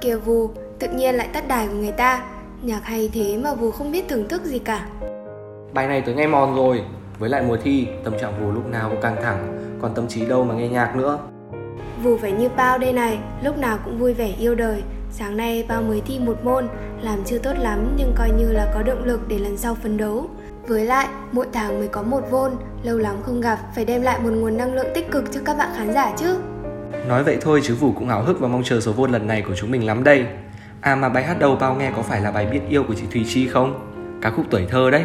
kìa Vù, tự nhiên lại tắt đài của người ta. Nhạc hay thế mà Vù không biết thưởng thức gì cả. Bài này tớ nghe mòn rồi Với lại mùa thi, tâm trạng Vù lúc nào cũng căng thẳng Còn tâm trí đâu mà nghe nhạc nữa. Vù phải như Pao đây này, lúc nào cũng vui vẻ yêu đời. Sáng nay Pao mới thi một môn, làm chưa tốt lắm nhưng coi như là có động lực để lần sau phấn đấu. Với lại, mỗi tháng mới có một vôn, lâu lắm không gặp, phải đem lại một nguồn năng lượng tích cực cho các bạn khán giả chứ. Nói vậy thôi chứ Vũ cũng háo hức và mong chờ số vôn lần này của chúng mình lắm đây. À mà bài hát đầu bao nghe có phải là bài biết yêu của chị Thùy Chi không? Ca khúc tuổi thơ đấy.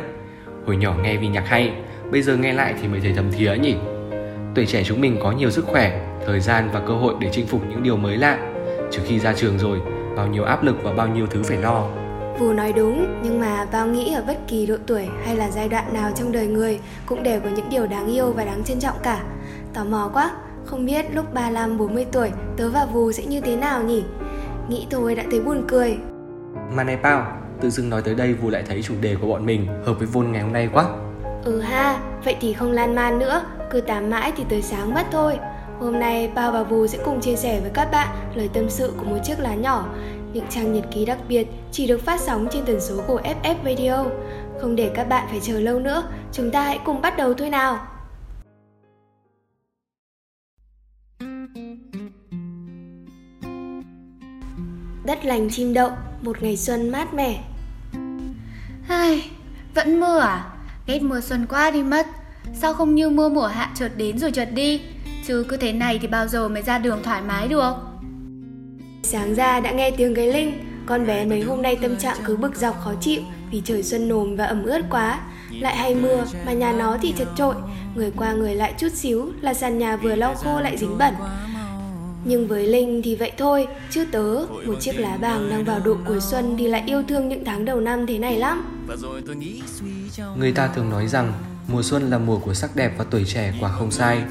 Hồi nhỏ nghe vì nhạc hay Bây giờ nghe lại thì mới thấy thầm thía nhỉ. Tuổi trẻ chúng mình có nhiều sức khỏe Thời gian và cơ hội để chinh phục những điều mới lạ. Trừ khi ra trường rồi Bao nhiêu áp lực và bao nhiêu thứ phải lo. Vù nói đúng, nhưng mà bao nghĩ ở bất kỳ độ tuổi hay là giai đoạn nào trong đời người cũng đều có những điều đáng yêu và đáng trân trọng cả. Tò mò quá, không biết lúc 35 40 tuổi tớ và Vù sẽ như thế nào nhỉ? Nghĩ thôi đã thấy buồn cười. Mà này Pao, tự dưng nói tới đây Vũ lại thấy chủ đề của bọn mình hợp với vôn ngày hôm nay quá Ừ ha, vậy thì không lan man nữa, cứ tám mãi thì tới sáng mất thôi. Hôm nay Bao và Vù sẽ cùng chia sẻ với các bạn lời tâm sự của một chiếc lá nhỏ, những trang nhật ký đặc biệt chỉ được phát sóng trên tần số của FF Radio. Không để các bạn phải chờ lâu nữa, chúng ta hãy cùng bắt đầu thôi nào. Đất lành chim đậu, một ngày xuân mát mẻ. Ai, vẫn mưa à? Ghét mùa xuân quá đi mất. Sao không như mưa mùa hạ chợt đến rồi chợt đi? Chứ cứ thế này thì bao giờ mới ra đường thoải mái được? Sáng ra đã nghe tiếng cái linh, con bé mấy hôm nay tâm trạng cứ bực dọc khó chịu vì trời xuân nồm và ẩm ướt quá. Lại hay mưa mà nhà nó thì chật trội, người qua người lại chút xíu là sàn nhà vừa lau khô lại dính bẩn. Nhưng với Linh thì vậy thôi, chứ tớ, một chiếc lá bàng đang vào độ cuối xuân thì lại yêu thương những tháng đầu năm thế này lắm. Người ta thường nói rằng mùa xuân là mùa của sắc đẹp và tuổi trẻ quả không sai.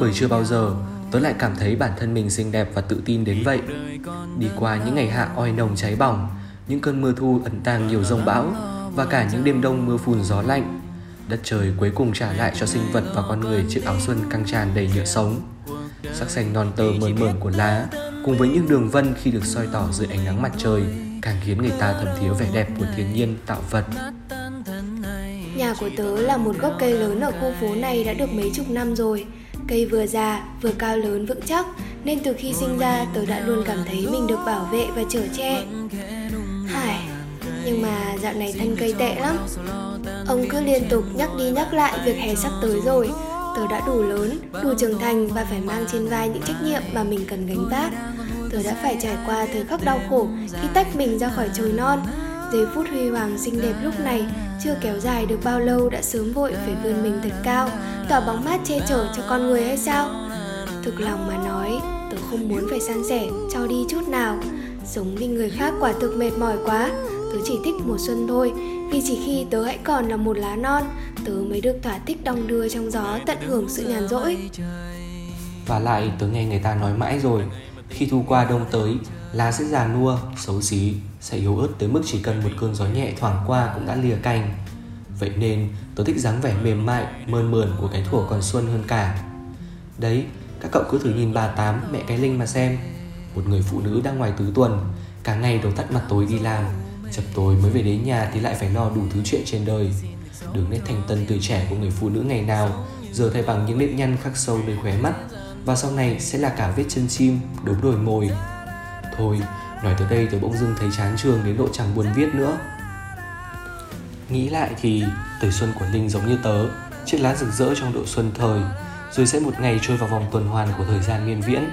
Bởi chưa bao giờ tớ lại cảm thấy bản thân mình xinh đẹp và tự tin đến vậy. Đi qua những ngày hạ oi nồng cháy bỏng Những cơn mưa thu ẩn tàng nhiều rông bão Và cả những đêm đông mưa phùn gió lạnh Đất trời cuối cùng trả lại cho sinh vật và con người chiếc áo xuân căng tràn đầy nhựa sống Sắc xanh non tơ mờn mờn của lá Cùng với những đường vân khi được soi tỏ dưới ánh nắng mặt trời Càng khiến người ta thầm thiếu vẻ đẹp của thiên nhiên tạo vật Nhà của tớ là một gốc cây lớn ở khu phố này đã được mấy chục năm rồi. Cây vừa già, vừa cao lớn vững chắc, nên từ khi sinh ra tớ đã luôn cảm thấy mình được bảo vệ và chở che. Hải, nhưng mà dạo này thân cây tệ lắm. Ông cứ liên tục nhắc đi nhắc lại việc hè sắp tới rồi. Tớ đã đủ lớn, đủ trưởng thành và phải mang trên vai những trách nhiệm mà mình cần gánh vác. Tớ đã phải trải qua thời khắc đau khổ khi tách mình ra khỏi trời non. Giây phút huy hoàng xinh đẹp lúc này chưa kéo dài được bao lâu đã sớm vội phải vươn mình thật cao, tỏa bóng mát che chở cho con người hay sao? Thực lòng mà nói, tớ không muốn phải san sẻ, cho đi chút nào. Sống vì người khác quả thực mệt mỏi quá, tớ chỉ thích mùa xuân thôi, vì chỉ khi tớ hãy còn là một lá non, tớ mới được thỏa thích đong đưa trong gió tận hưởng sự nhàn rỗi. Và lại tớ nghe người ta nói mãi rồi Khi thu qua đông tới Lá sẽ già nua, xấu xí Sẽ yếu ớt tới mức chỉ cần một cơn gió nhẹ thoảng qua cũng đã lìa cành. Vậy nên tớ thích dáng vẻ mềm mại, mơn mờn của cái thủa còn xuân hơn cả. Đấy, các cậu cứ thử nhìn bà Tám, mẹ cái Linh mà xem. Một người phụ nữ đang ngoài tứ tuần Cả ngày đầu tắt mặt tối đi làm. Chập tối mới về đến nhà thì lại phải lo đủ thứ chuyện trên đời. Đường nét thành tân tuổi trẻ của người phụ nữ ngày nào Giờ thay bằng những nếp nhăn khắc sâu nơi khóe mắt Và sau này sẽ là cả vết chân chim, đốm đồi mồi. Thôi, nói tới đây tôi bỗng dưng thấy chán trường đến độ chẳng buồn viết nữa. Nghĩ lại thì tuổi xuân của Linh giống như tớ Chiếc lá rực rỡ trong độ xuân thời Rồi sẽ một ngày trôi vào vòng tuần hoàn của thời gian miên viễn.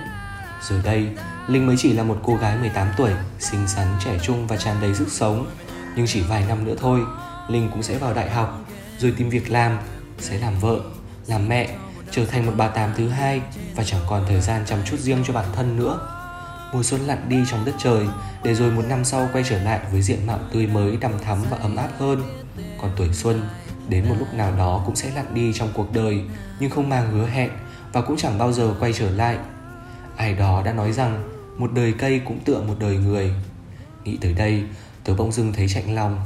Giờ đây, Linh mới chỉ là một cô gái 18 tuổi, xinh xắn, trẻ trung và tràn đầy sức sống. Nhưng chỉ vài năm nữa thôi, Linh cũng sẽ vào đại học, rồi tìm việc làm, sẽ làm vợ, làm mẹ, trở thành một bà tám thứ hai và chẳng còn thời gian chăm chút riêng cho bản thân nữa. Mùa xuân lặn đi trong đất trời, để rồi một năm sau quay trở lại với diện mạo tươi mới, đằm thắm và ấm áp hơn. Còn tuổi xuân, đến một lúc nào đó cũng sẽ lặn đi trong cuộc đời, nhưng không mang hứa hẹn và cũng chẳng bao giờ quay trở lại. Ai đó đã nói rằng một đời cây cũng tựa một đời người. Nghĩ tới đây, tớ bỗng dưng thấy chạnh lòng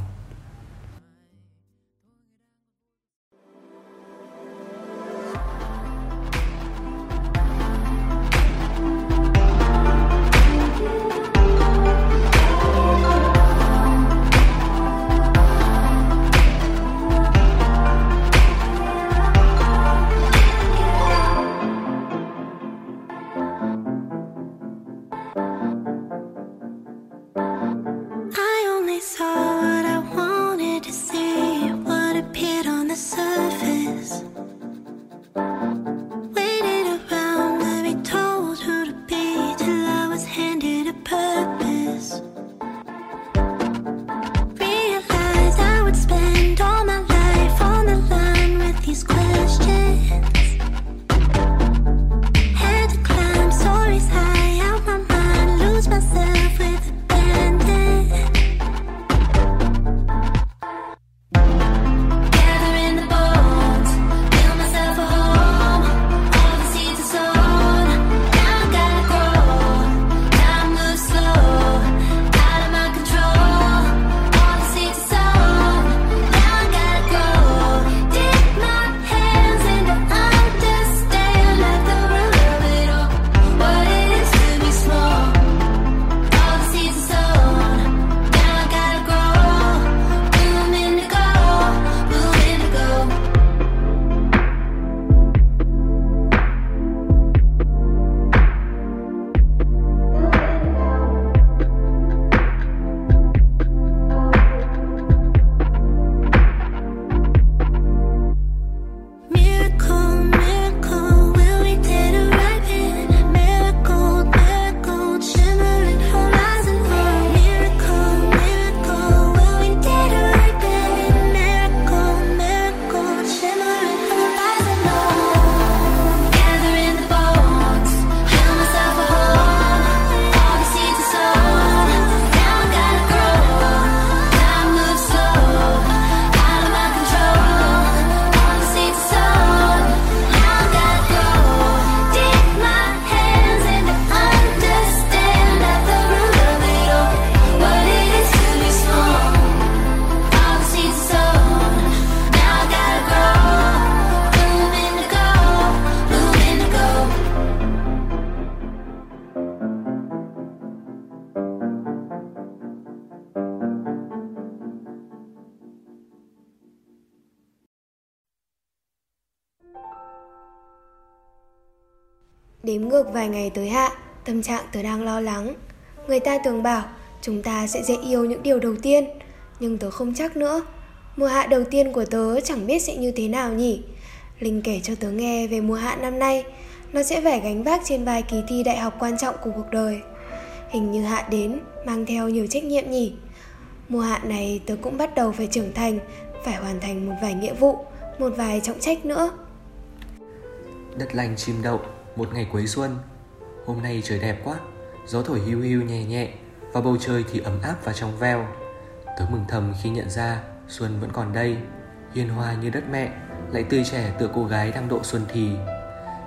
Đếm ngược vài ngày tới hạ, tâm trạng tớ đang lo lắng. Người ta thường bảo chúng ta sẽ dễ yêu những điều đầu tiên, nhưng tớ không chắc nữa. Mùa hạ đầu tiên của tớ chẳng biết sẽ như thế nào nhỉ. Linh kể cho tớ nghe về mùa hạ năm nay, nó sẽ phải gánh vác trên vai kỳ thi đại học quan trọng của cuộc đời. Hình như hạ đến mang theo nhiều trách nhiệm nhỉ. Mùa hạ này tớ cũng bắt đầu phải trưởng thành, phải hoàn thành một vài nghĩa vụ, một vài trọng trách nữa. Đất lành chim đậu, một ngày cuối xuân. Hôm nay trời đẹp quá, Gió thổi hiu hiu nhẹ nhẹ, Và bầu trời thì ấm áp và trong veo. Tớ mừng thầm khi nhận ra Xuân vẫn còn đây, Hiền hòa như đất mẹ, Lại tươi trẻ tựa cô gái đang độ xuân thì.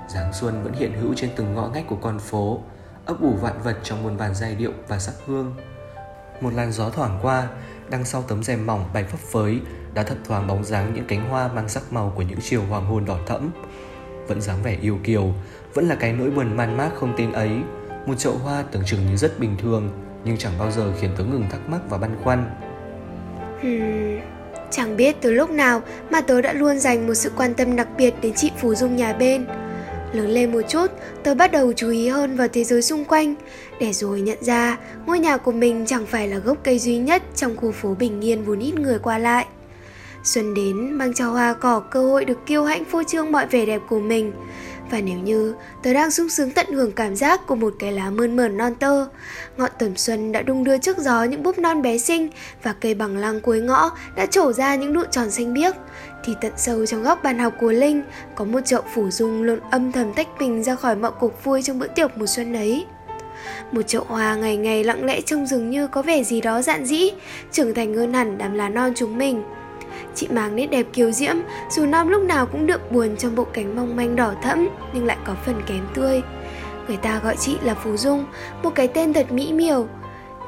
Dáng xuân vẫn hiện hữu trên từng ngõ ngách của con phố, ấp ủ vạn vật trong muôn vàn giai điệu và sắc hương. Một làn gió thoảng qua, đằng sau tấm rèm mỏng bay phấp phới, đã thấp thoáng bóng dáng những cánh hoa mang sắc màu của những chiều hoàng hôn đỏ thẫm vẫn dáng vẻ yêu kiều vẫn là cái nỗi buồn man mác không tên ấy. Một chậu hoa tưởng chừng như rất bình thường nhưng chẳng bao giờ khiến tớ ngừng thắc mắc và băn khoăn. Hmm, chẳng biết từ lúc nào mà tớ đã luôn dành một sự quan tâm đặc biệt đến chị phú dung nhà bên. Lớn lên một chút tớ bắt đầu chú ý hơn vào thế giới xung quanh. Để rồi nhận ra ngôi nhà của mình chẳng phải là gốc cây duy nhất trong khu phố bình yên vốn ít người qua lại. Xuân đến mang cho hoa cỏ cơ hội được kiêu hãnh phô trương mọi vẻ đẹp của mình Và nếu như tớ đang sung sướng tận hưởng cảm giác của một cái lá mơn mởn non tơ, ngọn tầm xuân đã đung đưa trước gió những búp non bé xinh và cây bằng lăng cuối ngõ đã trổ ra những nụ tròn xanh biếc, thì tận sâu trong góc bàn học của Linh có một chậu phủ dung luôn âm thầm tách mình ra khỏi mọi cuộc vui trong bữa tiệc mùa xuân ấy. Một chậu hoa ngày ngày lặng lẽ trông dường như có vẻ gì đó dạn dĩ, trưởng thành hơn hẳn đám lá non chúng mình. Chị mang nét đẹp kiều diễm, dù non lúc nào cũng đượm buồn trong bộ cánh mong manh đỏ thẫm nhưng lại có phần kém tươi. Người ta gọi chị là Phú Dung, một cái tên thật mỹ miều.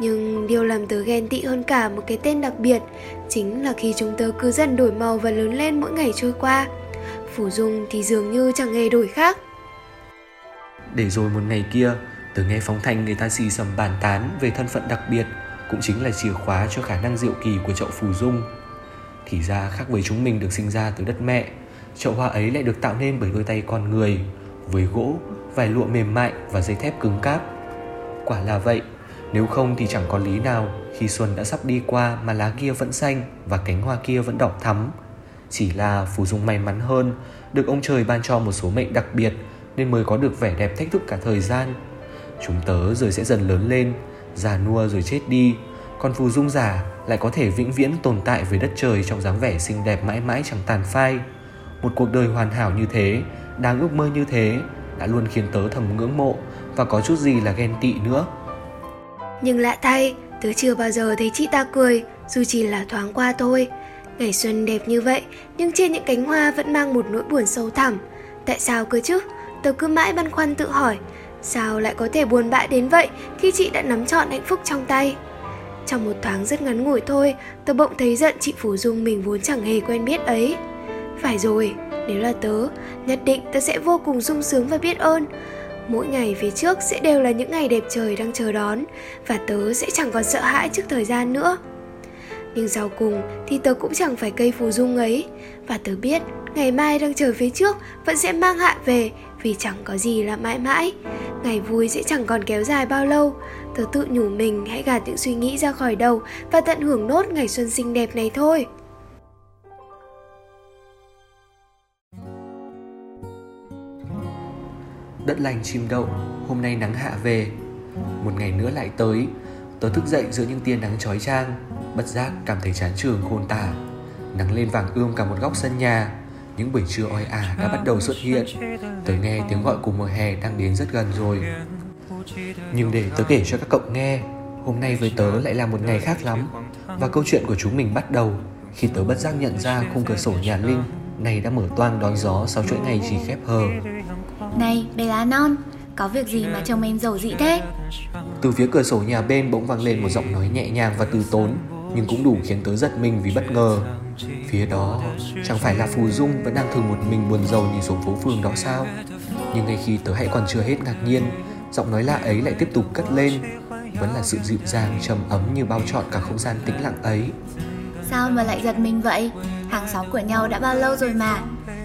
Nhưng điều làm tớ ghen tị hơn cả một cái tên đặc biệt chính là khi chúng tớ cứ dần đổi màu và lớn lên mỗi ngày trôi qua. Phú Dung thì dường như chẳng hề đổi khác. Để rồi một ngày kia, tớ nghe phóng thanh người ta xì xầm bàn tán về thân phận đặc biệt cũng chính là chìa khóa cho khả năng diệu kỳ của chậu phù dung thì ra khác với chúng mình được sinh ra từ đất mẹ. Chậu hoa ấy lại được tạo nên bởi đôi tay con người Với gỗ, vải lụa mềm mại và dây thép cứng cáp. Quả là vậy Nếu không thì chẳng có lý nào Khi xuân đã sắp đi qua mà lá kia vẫn xanh Và cánh hoa kia vẫn đỏ thắm. Chỉ là Phù Dung may mắn hơn Được ông trời ban cho một số mệnh đặc biệt Nên mới có được vẻ đẹp thách thức cả thời gian. Chúng tớ rồi sẽ dần lớn lên Già nua rồi chết đi còn Phù Dung giả lại có thể vĩnh viễn tồn tại với đất trời trong dáng vẻ xinh đẹp mãi mãi chẳng tàn phai. Một cuộc đời hoàn hảo như thế, đáng ước mơ như thế, đã luôn khiến tớ thầm ngưỡng mộ và có chút gì là ghen tị nữa. Nhưng lạ thay, tớ chưa bao giờ thấy chị ta cười, dù chỉ là thoáng qua thôi. Ngày xuân đẹp như vậy, nhưng trên những cánh hoa vẫn mang một nỗi buồn sâu thẳm. Tại sao cơ chứ? Tớ cứ mãi băn khoăn tự hỏi, sao lại có thể buồn bã đến vậy khi chị đã nắm trọn hạnh phúc trong tay? Trong một thoáng rất ngắn ngủi thôi, tớ bỗng thấy giận chị Phủ Dung mình vốn chẳng hề quen biết ấy. Phải rồi, nếu là tớ, nhất định tớ sẽ vô cùng sung sướng và biết ơn. Mỗi ngày phía trước sẽ đều là những ngày đẹp trời đang chờ đón và tớ sẽ chẳng còn sợ hãi trước thời gian nữa. Nhưng sau cùng thì tớ cũng chẳng phải cây phù dung ấy Và tớ biết ngày mai đang chờ phía trước vẫn sẽ mang hạ về Vì chẳng có gì là mãi mãi Ngày vui sẽ chẳng còn kéo dài bao lâu Tớ tự nhủ mình hãy gạt những suy nghĩ ra khỏi đầu Và tận hưởng nốt ngày xuân xinh đẹp này thôi. Đất lành chim đậu, hôm nay nắng hạ về. Một ngày nữa lại tới Tớ thức dậy giữa những tia nắng chói chang Bất giác cảm thấy chán trường khôn tả. Nắng lên vàng ươm cả một góc sân nhà Những buổi trưa oi ả đã bắt đầu xuất hiện. Tớ nghe tiếng gọi của mùa hè đang đến rất gần rồi. Nhưng để tớ kể cho các cậu nghe Hôm nay với tớ lại là một ngày khác lắm. Và câu chuyện của chúng mình bắt đầu Khi tớ bất giác nhận ra khung cửa sổ nhà Linh Này đã mở toang đón gió sau chuỗi ngày chỉ khép hờ. Này bé lá non Có việc gì mà chồng em giàu dĩ thế? Từ phía cửa sổ nhà bên bỗng vang lên một giọng nói nhẹ nhàng và từ tốn Nhưng cũng đủ khiến tớ giật mình vì bất ngờ. Phía đó chẳng phải là Phù Dung vẫn đang thường một mình buồn rầu nhìn xuống phố phường đó sao? Nhưng ngay khi tớ hãy còn chưa hết ngạc nhiên Giọng nói lạ ấy lại tiếp tục cất lên. Vẫn là sự dịu dàng trầm ấm như bao trọn cả không gian tĩnh lặng ấy. Sao mà lại giật mình vậy? Hàng xóm của nhau đã bao lâu rồi mà?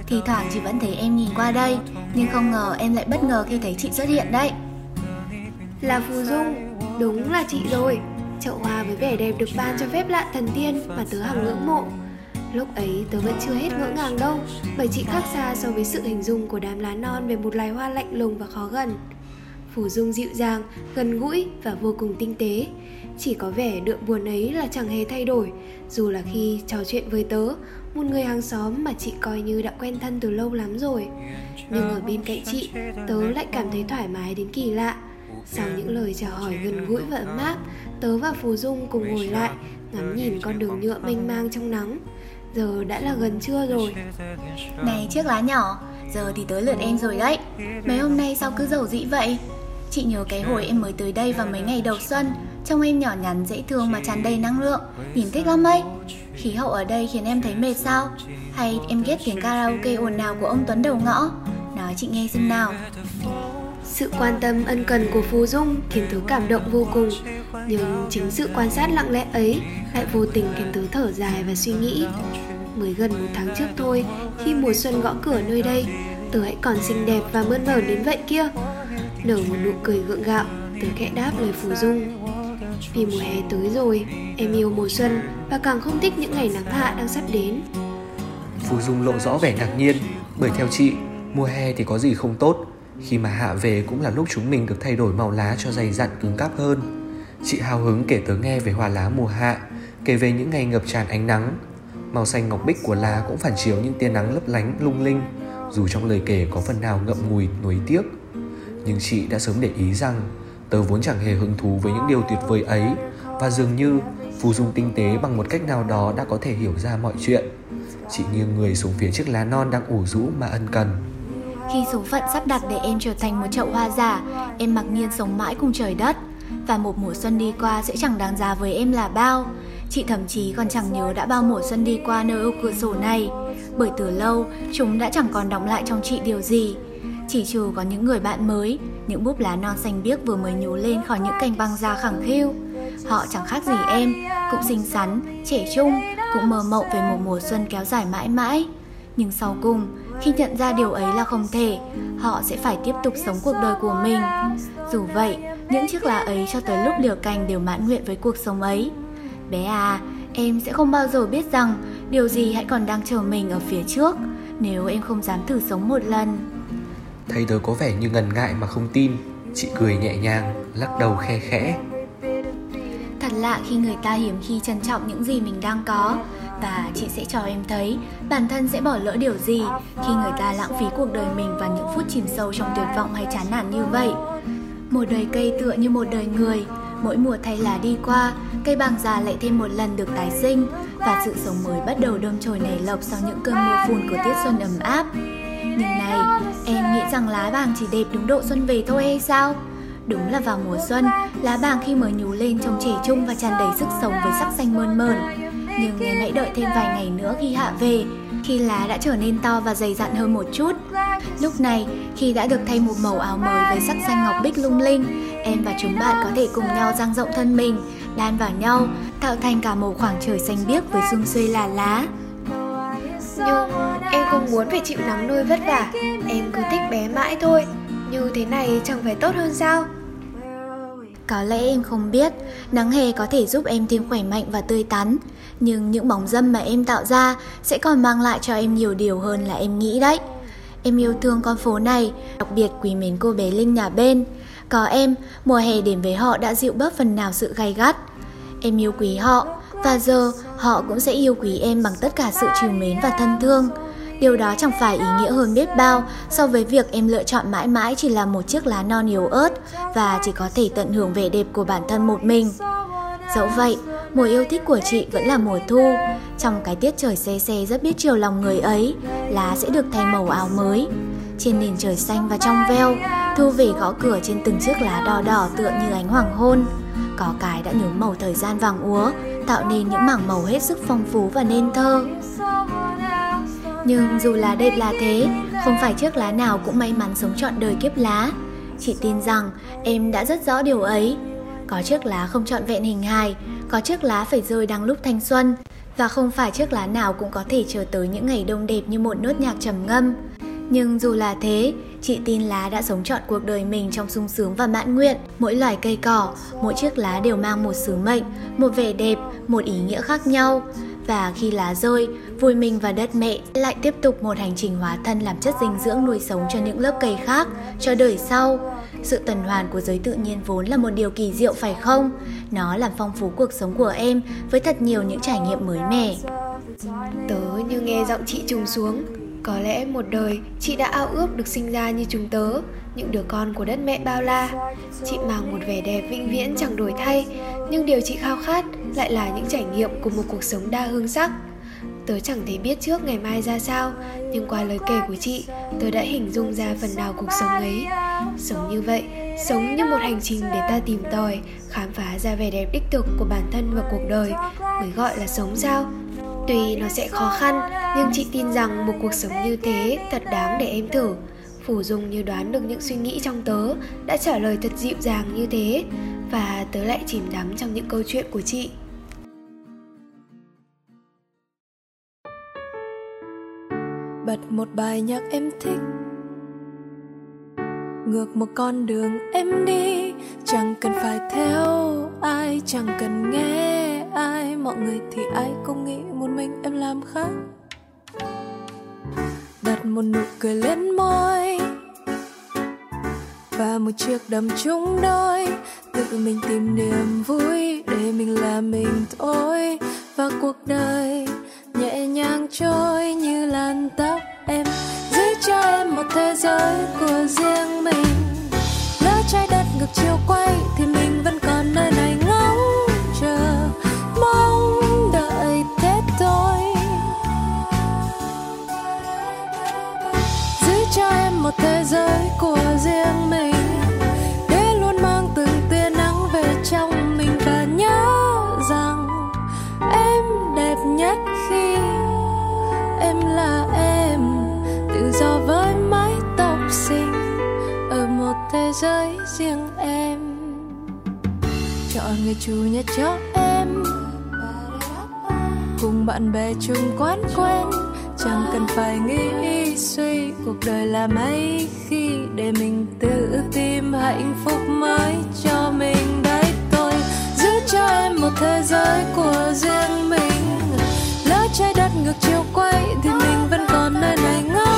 Thì thoảng chị vẫn thấy em nhìn qua đây Nhưng không ngờ em lại bất ngờ khi thấy chị xuất hiện đấy. Là Phù Dung, đúng là chị rồi. Chậu hoa với vẻ đẹp được ban cho phép lạ thần tiên mà tớ hằng ngưỡng mộ. Lúc ấy tớ vẫn chưa hết ngỡ ngàng đâu Bởi chị khác xa so với sự hình dung của đám lá non về một loài hoa lạnh lùng và khó gần Phù dung dịu dàng, gần gũi và vô cùng tinh tế Chỉ có vẻ đượm buồn ấy là chẳng hề thay đổi Dù là khi trò chuyện với tớ Một người hàng xóm mà chị coi như đã quen thân từ lâu lắm rồi Nhưng ở bên cạnh chị, tớ lại cảm thấy thoải mái đến kỳ lạ sau những lời chào hỏi gần gũi và ấm áp, tớ và Phù Dung cùng ngồi lại, ngắm nhìn con đường nhựa mênh mang trong nắng. Giờ đã là gần trưa rồi. Này chiếc lá nhỏ, giờ thì tới lượt em rồi đấy. Mấy hôm nay sao cứ giàu dĩ vậy? Chị nhớ cái hồi em mới tới đây vào mấy ngày đầu xuân, trông em nhỏ nhắn dễ thương mà tràn đầy năng lượng, nhìn thích lắm ấy. Khí hậu ở đây khiến em thấy mệt sao? Hay em ghét tiếng karaoke ồn ào của ông Tuấn đầu ngõ? Nói chị nghe xem nào. Sự quan tâm ân cần của Phú Dung khiến tớ cảm động vô cùng Nhưng chính sự quan sát lặng lẽ ấy lại vô tình khiến tớ thở dài và suy nghĩ Mới gần một tháng trước thôi, khi mùa xuân gõ cửa nơi đây Tớ hãy còn xinh đẹp và mơn mởn đến vậy kia Nở một nụ cười gượng gạo, tớ khẽ đáp lời phù Dung. Vì mùa hè tới rồi, em yêu mùa xuân và càng không thích những ngày nắng hạ đang sắp đến. Phù Dung lộ rõ vẻ ngạc nhiên Bởi theo chị, Mùa hè thì có gì không tốt. Khi mà hạ về cũng là lúc chúng mình được thay đổi màu lá cho dày dặn cứng cáp hơn. Chị hào hứng kể tớ nghe về hoa lá mùa hạ Kể về những ngày ngập tràn ánh nắng. Màu xanh ngọc bích của lá cũng phản chiếu những tia nắng lấp lánh lung linh. Dù trong lời kể có phần nào ngậm ngùi nuối tiếc nhưng chị đã sớm để ý rằng Tớ vốn chẳng hề hứng thú với những điều tuyệt vời ấy, Và dường như Phù dung tinh tế bằng một cách nào đó đã có thể hiểu ra mọi chuyện. Chị nghiêng người xuống phía chiếc lá non đang ủ rũ mà ân cần. Khi số phận sắp đặt để em trở thành một chậu hoa giả, Em mặc nhiên sống mãi cùng trời đất. Và một mùa xuân đi qua sẽ chẳng đáng giá với em là bao. Chị thậm chí còn chẳng nhớ đã bao mùa xuân đi qua nơi ô cửa sổ này. Bởi từ lâu, chúng đã chẳng còn đọng lại trong chị điều gì. Chỉ trừ có những người bạn mới Những búp lá non xanh biếc vừa mới nhú lên khỏi những cành băng da khẳng khiu Họ chẳng khác gì em, cũng xinh xắn, trẻ trung, cũng mơ mộng về một mùa xuân kéo dài mãi mãi. Nhưng sau cùng, khi nhận ra điều ấy là không thể, họ sẽ phải tiếp tục sống cuộc đời của mình. Dù vậy, những chiếc lá ấy cho tới lúc liều cành đều mãn nguyện với cuộc sống ấy. Bé à, em sẽ không bao giờ biết rằng điều gì hãy còn đang chờ mình ở phía trước nếu em không dám thử sống một lần. Thấy tớ có vẻ như ngần ngại mà không tin, chị cười nhẹ nhàng, lắc đầu khe khẽ. Thật lạ khi người ta hiếm khi trân trọng những gì mình đang có Và chị sẽ cho em thấy bản thân sẽ bỏ lỡ điều gì khi người ta lãng phí cuộc đời mình vào những phút chìm sâu trong tuyệt vọng hay chán nản như vậy. Một đời cây tựa như một đời người Mỗi mùa thay lá đi qua, cây bàng già lại thêm một lần được tái sinh Và sự sống mới bắt đầu đơm chồi nảy lộc sau những cơn mưa phùn của tiết xuân ấm áp. Nhưng này, em nghĩ rằng lá vàng chỉ đẹp đúng độ xuân về thôi hay sao? Đúng là vào mùa xuân, lá vàng khi mới nhú lên trông trẻ trung và tràn đầy sức sống với sắc xanh mơn mởn. Nhưng em hãy đợi thêm vài ngày nữa khi hạ về, khi lá đã trở nên to và dày dặn hơn một chút. Lúc này, khi đã được thay một màu áo mới với sắc xanh ngọc bích lung linh, em và chúng bạn có thể cùng nhau dang rộng thân mình, đan vào nhau, tạo thành cả một khoảng trời xanh biếc với xung xuê là lá. Nhưng em không muốn phải chịu nắng nuôi vất vả, em cứ thích bé mãi thôi. Như thế này chẳng phải tốt hơn sao? Có lẽ em không biết, nắng hè có thể giúp em thêm khỏe mạnh và tươi tắn, nhưng những bóng dâm mà em tạo ra sẽ còn mang lại cho em nhiều điều hơn là em nghĩ đấy. Em yêu thương con phố này, đặc biệt quý mến cô bé Linh nhà bên. Có em, mùa hè đến với họ đã dịu bớt phần nào sự gay gắt. Em yêu quý họ, và giờ họ cũng sẽ yêu quý em bằng tất cả sự chiều mến và thân thương. Điều đó chẳng phải ý nghĩa hơn biết bao so với việc em lựa chọn mãi mãi chỉ là một chiếc lá non yếu ớt và chỉ có thể tận hưởng vẻ đẹp của bản thân một mình. Dẫu vậy, mùa yêu thích của chị vẫn là mùa thu. Trong cái tiết trời xe xe rất biết chiều lòng người ấy, lá sẽ được thay màu áo mới. Trên nền trời xanh và trong veo, thu về gõ cửa trên từng chiếc lá đỏ đỏ tựa như ánh hoàng hôn. Có cái đã nhuốm màu thời gian vàng úa, tạo nên những mảng màu hết sức phong phú và nên thơ. Nhưng dù là đẹp là thế, không phải chiếc lá nào cũng may mắn sống trọn đời kiếp lá. Chị tin rằng em đã rất rõ điều ấy. Có chiếc lá không trọn vẹn hình hài, có chiếc lá phải rơi đang lúc thanh xuân. Và không phải chiếc lá nào cũng có thể chờ tới những ngày đông đẹp như một nốt nhạc trầm ngâm. Nhưng dù là thế, chị tin lá đã sống trọn cuộc đời mình trong sung sướng và mãn nguyện. Mỗi loài cây cỏ, mỗi chiếc lá đều mang một sứ mệnh, một vẻ đẹp, một ý nghĩa khác nhau. Và khi lá rơi, vui mình và đất mẹ lại tiếp tục một hành trình hóa thân làm chất dinh dưỡng nuôi sống cho những lớp cây khác, cho đời sau. Sự tuần hoàn của giới tự nhiên vốn là một điều kỳ diệu phải không? Nó làm phong phú cuộc sống của em với thật nhiều những trải nghiệm mới mẻ. Tớ như nghe giọng chị trùng xuống có lẽ một đời chị đã ao ước được sinh ra như chúng tớ. Những đứa con của đất mẹ bao la. Chị mang một vẻ đẹp vĩnh viễn chẳng đổi thay. Nhưng điều chị khao khát lại là những trải nghiệm của một cuộc sống đa hương sắc. Tớ chẳng thể biết trước ngày mai ra sao, Nhưng qua lời kể của chị, Tớ đã hình dung ra phần nào cuộc sống ấy. Sống như vậy, Sống như một hành trình để ta tìm tòi, Khám phá ra vẻ đẹp đích thực của bản thân và cuộc đời, Mới gọi là sống sao? Tuy nó sẽ khó khăn, Nhưng chị tin rằng một cuộc sống như thế Thật đáng để em thử. Phủ Dung như đoán được những suy nghĩ trong tớ, Đã trả lời thật dịu dàng như thế, Và tớ lại chìm đắm trong những câu chuyện của chị. Bật một bài nhạc em thích, ngược một con đường em đi. Chẳng cần phải theo ai, chẳng cần nghe ai, mọi người thì ai cũng nghĩ một mình em làm khác. Đặt một nụ cười lên môi và một chiếc đầm chung đôi. Tự mình tìm niềm vui để mình là mình thôi. Và cuộc đời nhẹ nhàng trôi như làn tóc em. Giữ cho em một thế giới của riêng mình. Lỡ trái đất ngược chiều quay giới của riêng mình. Để luôn mang từng tia nắng về trong mình và nhớ rằng em đẹp nhất khi em là em. Tự do với mái tóc xinh ở một thế giới riêng em. Chọn người chủ nhật cho em. Cùng bạn bè chung quán quen chẳng cần phải nghĩ, suy, cuộc đời là mấy khi để mình tự tìm hạnh phúc mới cho mình. Đấy, tôi giữ cho em một thế giới của riêng mình. Lỡ trái đất ngược chiều quay thì mình vẫn còn nơi này ngóng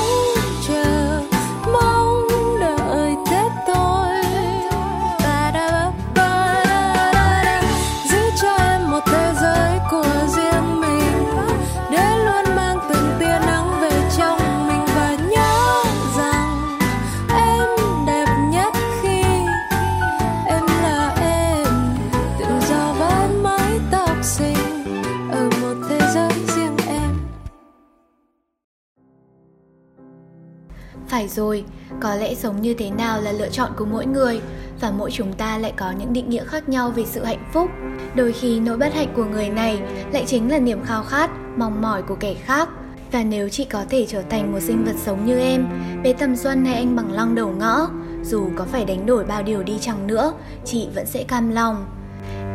rồi, có lẽ sống như thế nào là lựa chọn của mỗi người và mỗi chúng ta lại có những định nghĩa khác nhau về sự hạnh phúc. Đôi khi nỗi bất hạnh của người này lại chính là niềm khao khát, mong mỏi của kẻ khác. Và nếu chị có thể trở thành một sinh vật sống như em, bé tầm xuân hay anh bằng lăng đầu ngõ, dù có phải đánh đổi bao điều đi chăng nữa, chị vẫn sẽ cam lòng.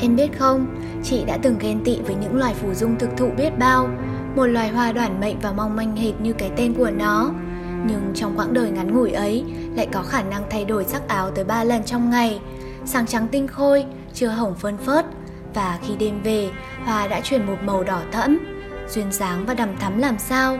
Em biết không, chị đã từng ghen tị với những loài phù dung thực thụ biết bao, một loài hoa đoản mệnh và mong manh hệt như cái tên của nó. Nhưng trong quãng đời ngắn ngủi ấy lại có khả năng thay đổi sắc áo tới 3 lần trong ngày. Sáng trắng tinh khôi, chưa hồng phơn phớt và khi đêm về, hoa đã chuyển một màu đỏ thẫm, duyên dáng và đầm thắm làm sao.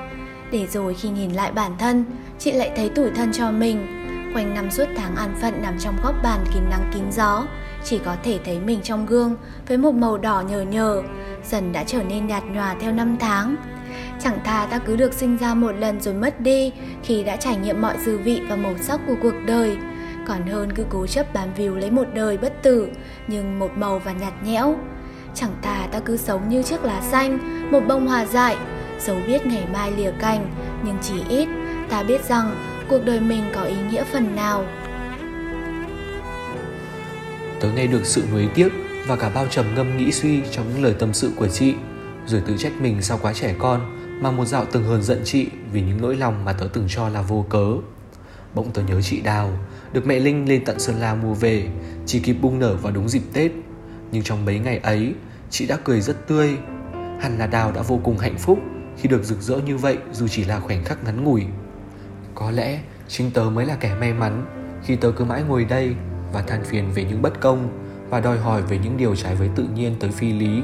Để rồi khi nhìn lại bản thân, chị lại thấy tủi thân cho mình. Quanh năm suốt tháng an phận nằm trong góc bàn kín nắng kín gió, chỉ có thể thấy mình trong gương với một màu đỏ nhờ nhờ, dần đã trở nên nhạt nhòa theo năm tháng. Chẳng thà ta cứ được sinh ra một lần rồi mất đi khi đã trải nghiệm mọi dư vị và màu sắc của cuộc đời. Còn hơn cứ cố chấp bám víu lấy một đời bất tử, nhưng một màu và nhạt nhẽo. Chẳng thà ta cứ sống như chiếc lá xanh, một bông hòa dại, dẫu biết ngày mai lìa cành, nhưng chỉ ít ta biết rằng cuộc đời mình có ý nghĩa phần nào. Tớ nghe được sự nuối tiếc và cả bao trầm ngâm nghĩ suy trong những lời tâm sự của chị Rồi tự trách mình sao quá trẻ con mà một dạo từng hờn giận chị vì những nỗi lòng mà tớ từng cho là vô cớ. Bỗng tớ nhớ chị Đào, được mẹ Linh lên tận Sơn La mua về, chỉ kịp bung nở vào đúng dịp Tết. Nhưng trong mấy ngày ấy, chị đã cười rất tươi. Hẳn là Đào đã vô cùng hạnh phúc khi được rực rỡ như vậy dù chỉ là khoảnh khắc ngắn ngủi. Có lẽ chính tớ mới là kẻ may mắn khi tớ cứ mãi ngồi đây và than phiền về những bất công và đòi hỏi về những điều trái với tự nhiên tới phi lý.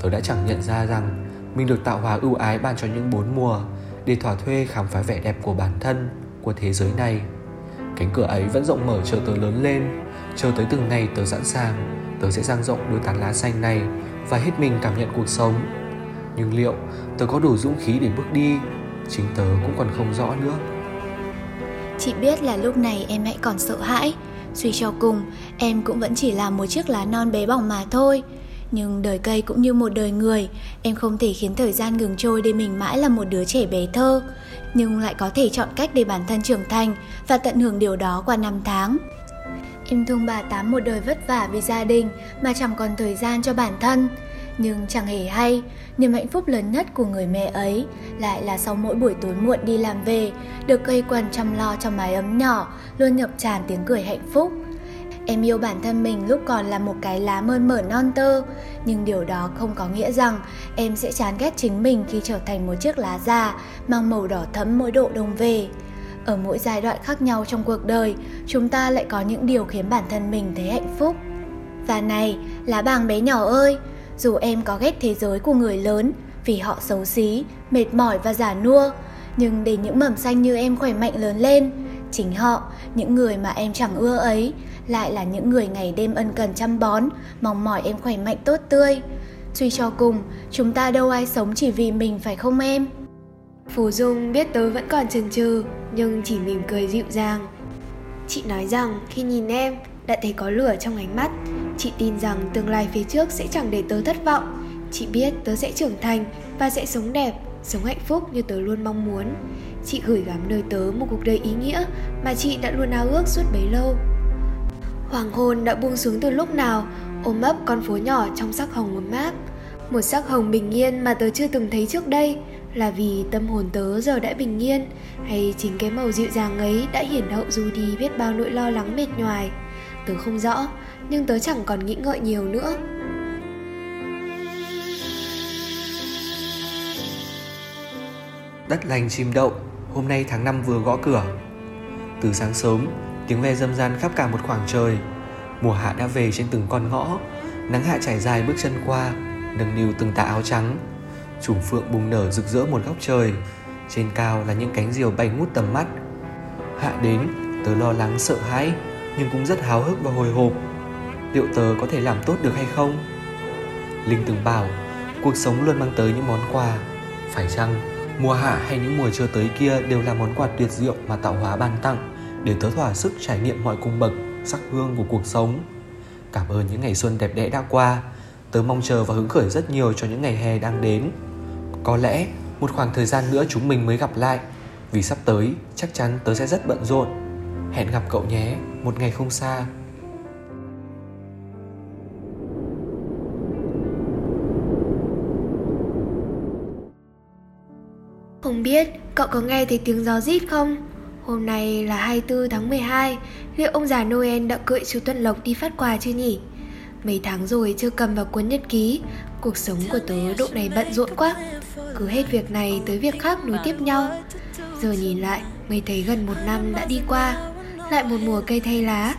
Tớ đã chẳng nhận ra rằng mình được tạo hóa ưu ái ban cho những bốn mùa để thỏa thuê khám phá vẻ đẹp của bản thân, của thế giới này. Cánh cửa ấy vẫn rộng mở chờ tớ lớn lên, chờ tới từng ngày tớ sẵn sàng, tớ sẽ dang rộng đôi tán lá xanh này và hết mình cảm nhận cuộc sống. Nhưng liệu tớ có đủ dũng khí để bước đi? Chính tớ cũng còn không rõ nữa. Chị biết là lúc này em hãy còn sợ hãi Suy cho cùng, em cũng vẫn chỉ là một chiếc lá non bé bỏng mà thôi nhưng đời cây cũng như một đời người. Em không thể khiến thời gian ngừng trôi để mình mãi là một đứa trẻ bé thơ. Nhưng lại có thể chọn cách để bản thân trưởng thành Và tận hưởng điều đó qua năm tháng. Em thương bà Tám một đời vất vả vì gia đình Mà chẳng còn thời gian cho bản thân. Nhưng chẳng hề hay, niềm hạnh phúc lớn nhất của người mẹ ấy lại là sau mỗi buổi tối muộn đi làm về, được cây quần chăm lo trong mái ấm nhỏ, luôn ngập tràn tiếng cười hạnh phúc. Em yêu bản thân mình lúc còn là một cái lá mơn mởn non tơ, nhưng điều đó không có nghĩa rằng em sẽ chán ghét chính mình khi trở thành một chiếc lá già mang màu đỏ thẫm mỗi độ đông về. Ở mỗi giai đoạn khác nhau trong cuộc đời, chúng ta lại có những điều khiến bản thân mình thấy hạnh phúc. Và này, lá bàng bé nhỏ ơi, dù em có ghét thế giới của người lớn vì họ xấu xí, mệt mỏi và giả nua, Nhưng để những mầm xanh như em khỏe mạnh lớn lên, chính họ, những người mà em chẳng ưa ấy, lại là những người ngày đêm ân cần chăm bón, mong mỏi em khỏe mạnh tốt tươi. Suy cho cùng, chúng ta đâu ai sống chỉ vì mình phải không em? Phú Dung biết tớ vẫn còn chần chừ, nhưng chỉ mỉm cười dịu dàng. Chị nói rằng khi nhìn em, đã thấy có lửa trong ánh mắt. Chị tin rằng tương lai phía trước sẽ chẳng để tớ thất vọng. Chị biết tớ sẽ trưởng thành và sẽ sống đẹp, sống hạnh phúc như tớ luôn mong muốn. Chị gửi gắm nơi tớ một cuộc đời ý nghĩa mà chị đã luôn ao ước suốt bấy lâu. Hoàng hôn đã buông xuống từ lúc nào, ôm ấp con phố nhỏ trong sắc hồng ấm áp. Một sắc hồng bình yên mà tớ chưa từng thấy trước đây, là vì tâm hồn tớ giờ đã bình yên hay chính cái màu dịu dàng ấy đã hiển hậu dù đi biết bao nỗi lo lắng mệt nhoài tớ không rõ nhưng tớ chẳng còn nghĩ ngợi nhiều nữa Đất lành chim đậu, hôm nay tháng 5 vừa gõ cửa. Từ sáng sớm, tiếng ve râm ran khắp cả một khoảng trời. Mùa hạ đã về trên từng con ngõ, nắng hạ trải dài bước chân qua, nâng niu từng tà áo trắng. Chùm phượng bùng nở rực rỡ một góc trời, trên cao là những cánh diều bay ngút tầm mắt. Hạ đến, tớ lo lắng sợ hãi, nhưng cũng rất háo hức và hồi hộp. Liệu tớ có thể làm tốt được hay không? Linh từng bảo, cuộc sống luôn mang tới những món quà. Phải chăng mùa hạ hay những mùa chưa tới kia đều là món quà tuyệt diệu mà tạo hóa ban tặng để tớ thỏa sức trải nghiệm mọi cung bậc, sắc hương của cuộc sống. Cảm ơn những ngày xuân đẹp đẽ đã qua, tớ mong chờ và hứng khởi rất nhiều cho những ngày hè đang đến. Có lẽ một khoảng thời gian nữa chúng mình mới gặp lại, vì sắp tới chắc chắn tớ sẽ rất bận rộn. Hẹn gặp cậu nhé, một ngày không xa. Biết cậu có nghe thấy tiếng gió rít không? Hôm nay là 24 tháng 12, liệu ông già Noel đã cưỡi chú Tuân Lộc đi phát quà chưa nhỉ? Mấy tháng rồi chưa cầm vào cuốn nhật ký, cuộc sống của tớ độ này bận rộn quá. Cứ hết việc này tới việc khác nối tiếp nhau. Giờ nhìn lại mới thấy gần một năm đã đi qua, lại một mùa cây thay lá.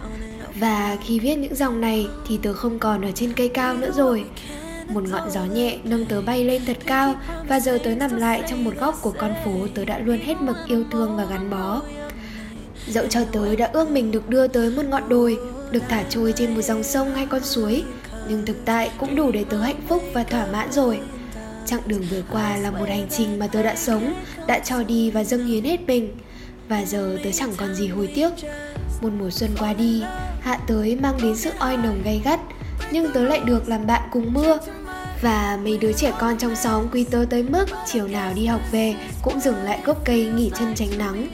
Và khi viết những dòng này thì tớ không còn ở trên cây cao nữa rồi, một ngọn gió nhẹ nâng tớ bay lên thật cao và giờ tớ nằm lại trong một góc của con phố tớ đã luôn hết mực yêu thương và gắn bó. Dẫu cho tớ đã ước mình được đưa tới một ngọn đồi, được thả trôi trên một dòng sông hay con suối, nhưng thực tại cũng đủ để tớ hạnh phúc và thỏa mãn rồi. Chặng đường vừa qua là một hành trình mà tớ đã sống, đã cho đi và dâng hiến hết mình. Và giờ tớ chẳng còn gì hối tiếc. Một mùa xuân qua đi, hạ tới mang đến sự oi nồng gay gắt nhưng tớ lại được làm bạn cùng mưa và mấy đứa trẻ con trong xóm quý tớ tới mức chiều nào đi học về cũng dừng lại gốc cây nghỉ chân tránh nắng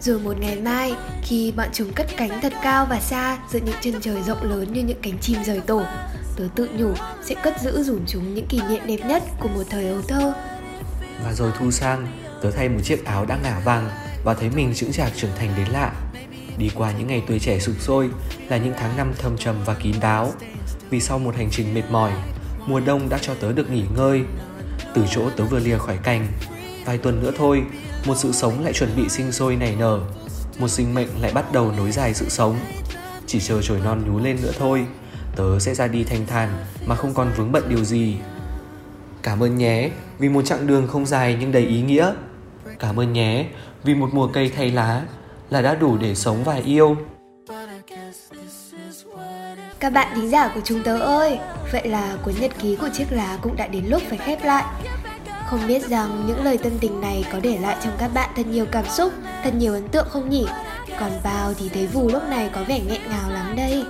rồi một ngày mai khi bọn chúng cất cánh thật cao và xa giữa những chân trời rộng lớn như những cánh chim rời tổ tớ tự nhủ sẽ cất giữ dùm chúng những kỷ niệm đẹp nhất của một thời ấu thơ Và rồi thu sang, tớ thay một chiếc áo đã ngả vàng và thấy mình chững chạc trưởng thành đến lạ. Đi qua những ngày tuổi trẻ sụp sôi là những tháng năm thâm trầm và kín đáo. Vì sau một hành trình mệt mỏi, mùa đông đã cho tớ được nghỉ ngơi. Từ chỗ tớ vừa lìa khỏi cành, vài tuần nữa thôi, một sự sống lại chuẩn bị sinh sôi nảy nở. Một sinh mệnh lại bắt đầu nối dài sự sống. Chỉ chờ chồi non nhú lên nữa thôi, tớ sẽ ra đi thanh thản mà không còn vướng bận điều gì. Cảm ơn nhé, vì một chặng đường không dài nhưng đầy ý nghĩa. Cảm ơn nhé, vì một mùa cây thay lá là đã đủ để sống và yêu. Các bạn thính giả của chúng tớ ơi, vậy là cuốn nhật ký của chiếc lá cũng đã đến lúc phải khép lại. Không biết rằng những lời tâm tình này có để lại trong các bạn thật nhiều cảm xúc, thật nhiều ấn tượng không nhỉ? Còn bao thì thấy Vù lúc này có vẻ nghẹn ngào lắm đây.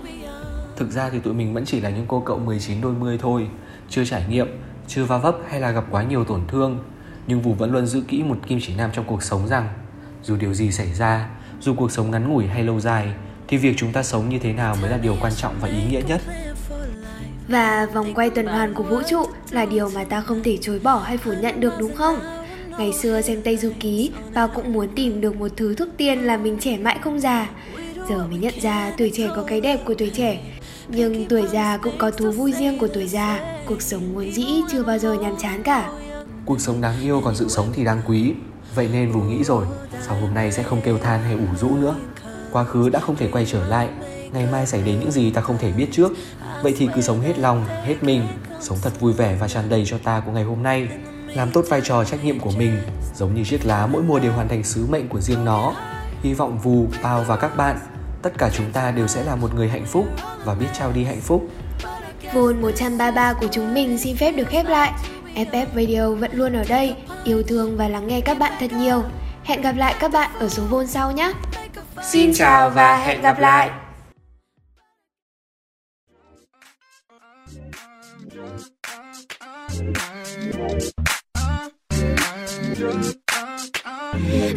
Thực ra thì tụi mình vẫn chỉ là những cô cậu 19 đôi mươi thôi Chưa trải nghiệm, chưa va vấp hay là gặp quá nhiều tổn thương Nhưng Vũ vẫn luôn giữ kỹ một kim chỉ nam trong cuộc sống rằng Dù điều gì xảy ra, dù cuộc sống ngắn ngủi hay lâu dài thì việc chúng ta sống như thế nào mới là điều quan trọng và ý nghĩa nhất Và vòng quay tuần hoàn của vũ trụ là điều mà ta không thể chối bỏ hay phủ nhận được đúng không? Ngày xưa xem Tây Du Ký, bao cũng muốn tìm được một thứ thuốc tiên làm mình trẻ mãi không già. Giờ mới nhận ra tuổi trẻ có cái đẹp của tuổi trẻ, nhưng tuổi già cũng có thú vui riêng của tuổi già. Cuộc sống muốn dĩ chưa bao giờ nhàm chán cả. Cuộc sống đáng yêu còn sự sống thì đáng quý Vậy nên Vũ nghĩ rồi Sau hôm nay sẽ không kêu than hay ủ rũ nữa Quá khứ đã không thể quay trở lại Ngày mai xảy đến những gì ta không thể biết trước Vậy thì cứ sống hết lòng, hết mình Sống thật vui vẻ và tràn đầy cho ta của ngày hôm nay làm tốt vai trò trách nhiệm của mình, giống như chiếc lá mỗi mùa đều hoàn thành sứ mệnh của riêng nó. Hy vọng Vù, Pao và các bạn, tất cả chúng ta đều sẽ là một người hạnh phúc và biết trao đi hạnh phúc. Vôn 133 của chúng mình xin phép được khép lại. FF Radio vẫn luôn ở đây, yêu thương và lắng nghe các bạn thật nhiều. Hẹn gặp lại các bạn ở số Vôn sau nhé. Xin chào và hẹn gặp lại.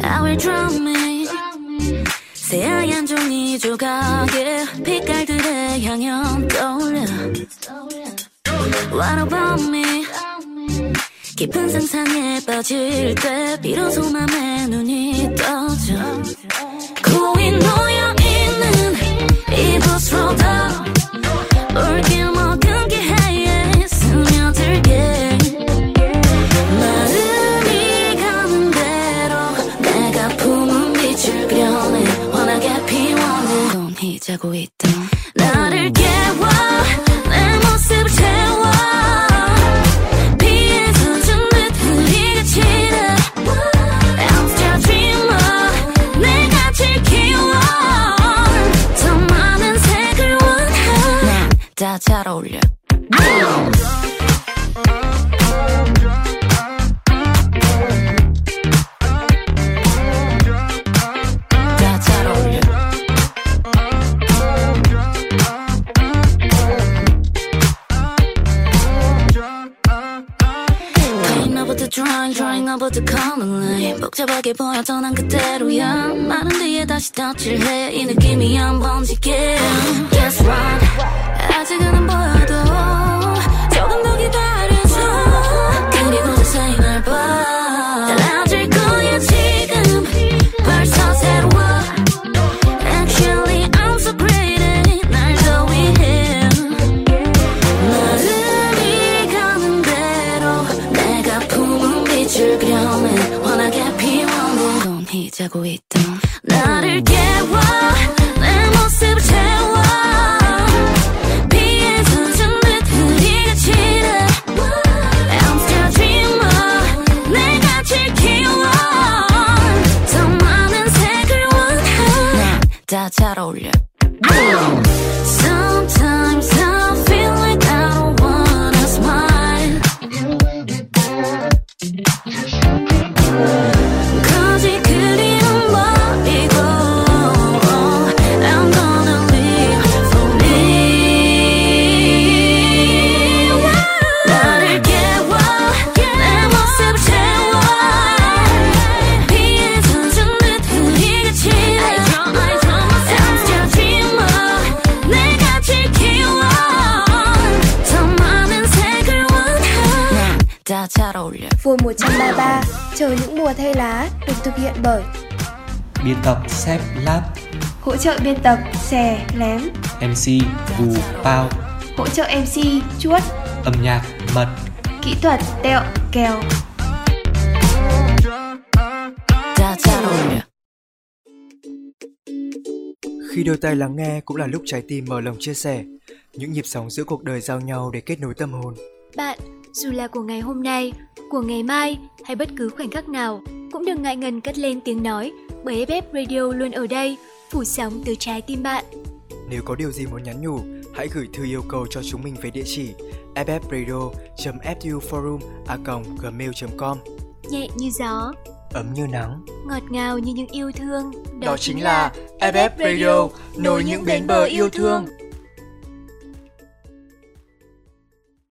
I will drown me 새하얀 종이 조각에 빛깔들의 향연 떠올려 What about me 깊은 상상에 빠질 때 비로소 맘에 눈이 떠져. 고이 놓여있는 이 부스로도 올길 먹은 기회에 스며들게. 마음이 가는 대로 내가 품은 빛을 그려내 환하게 피워내. 넌 자고 있던 나를 깨 복잡하게 보였던 난 그대로야. 마른 뒤에 다시 덧칠해. 이 느낌이 한 번지게 Guess what? 아직은 안 보여도 조금 더 기다려줘. 그리고 자세히 날봐 chờ những mùa thay lá được thực hiện bởi Biên tập xếp, Lab. Hỗ trợ biên tập Xè Lém. MC Vù bao Hỗ trợ MC Chuốt. Âm nhạc Mật. Kỹ thuật Tẹo Kèo. Khi đôi tay lắng nghe cũng là lúc trái tim mở lòng chia sẻ Những nhịp sóng giữa cuộc đời giao nhau để kết nối tâm hồn. Bạn dù là của ngày hôm nay, của ngày mai hay bất cứ khoảnh khắc nào, cũng đừng ngại ngần cất lên tiếng nói bởi FF Radio luôn ở đây, phủ sóng từ trái tim bạn. Nếu có điều gì muốn nhắn nhủ, hãy gửi thư yêu cầu cho chúng mình về địa chỉ ffradio.fuforum@gmail.com. Nhẹ như gió, Ấm như nắng. ngọt ngào như những yêu thương. Đó chính là FF Radio, nối những bến bờ yêu thương.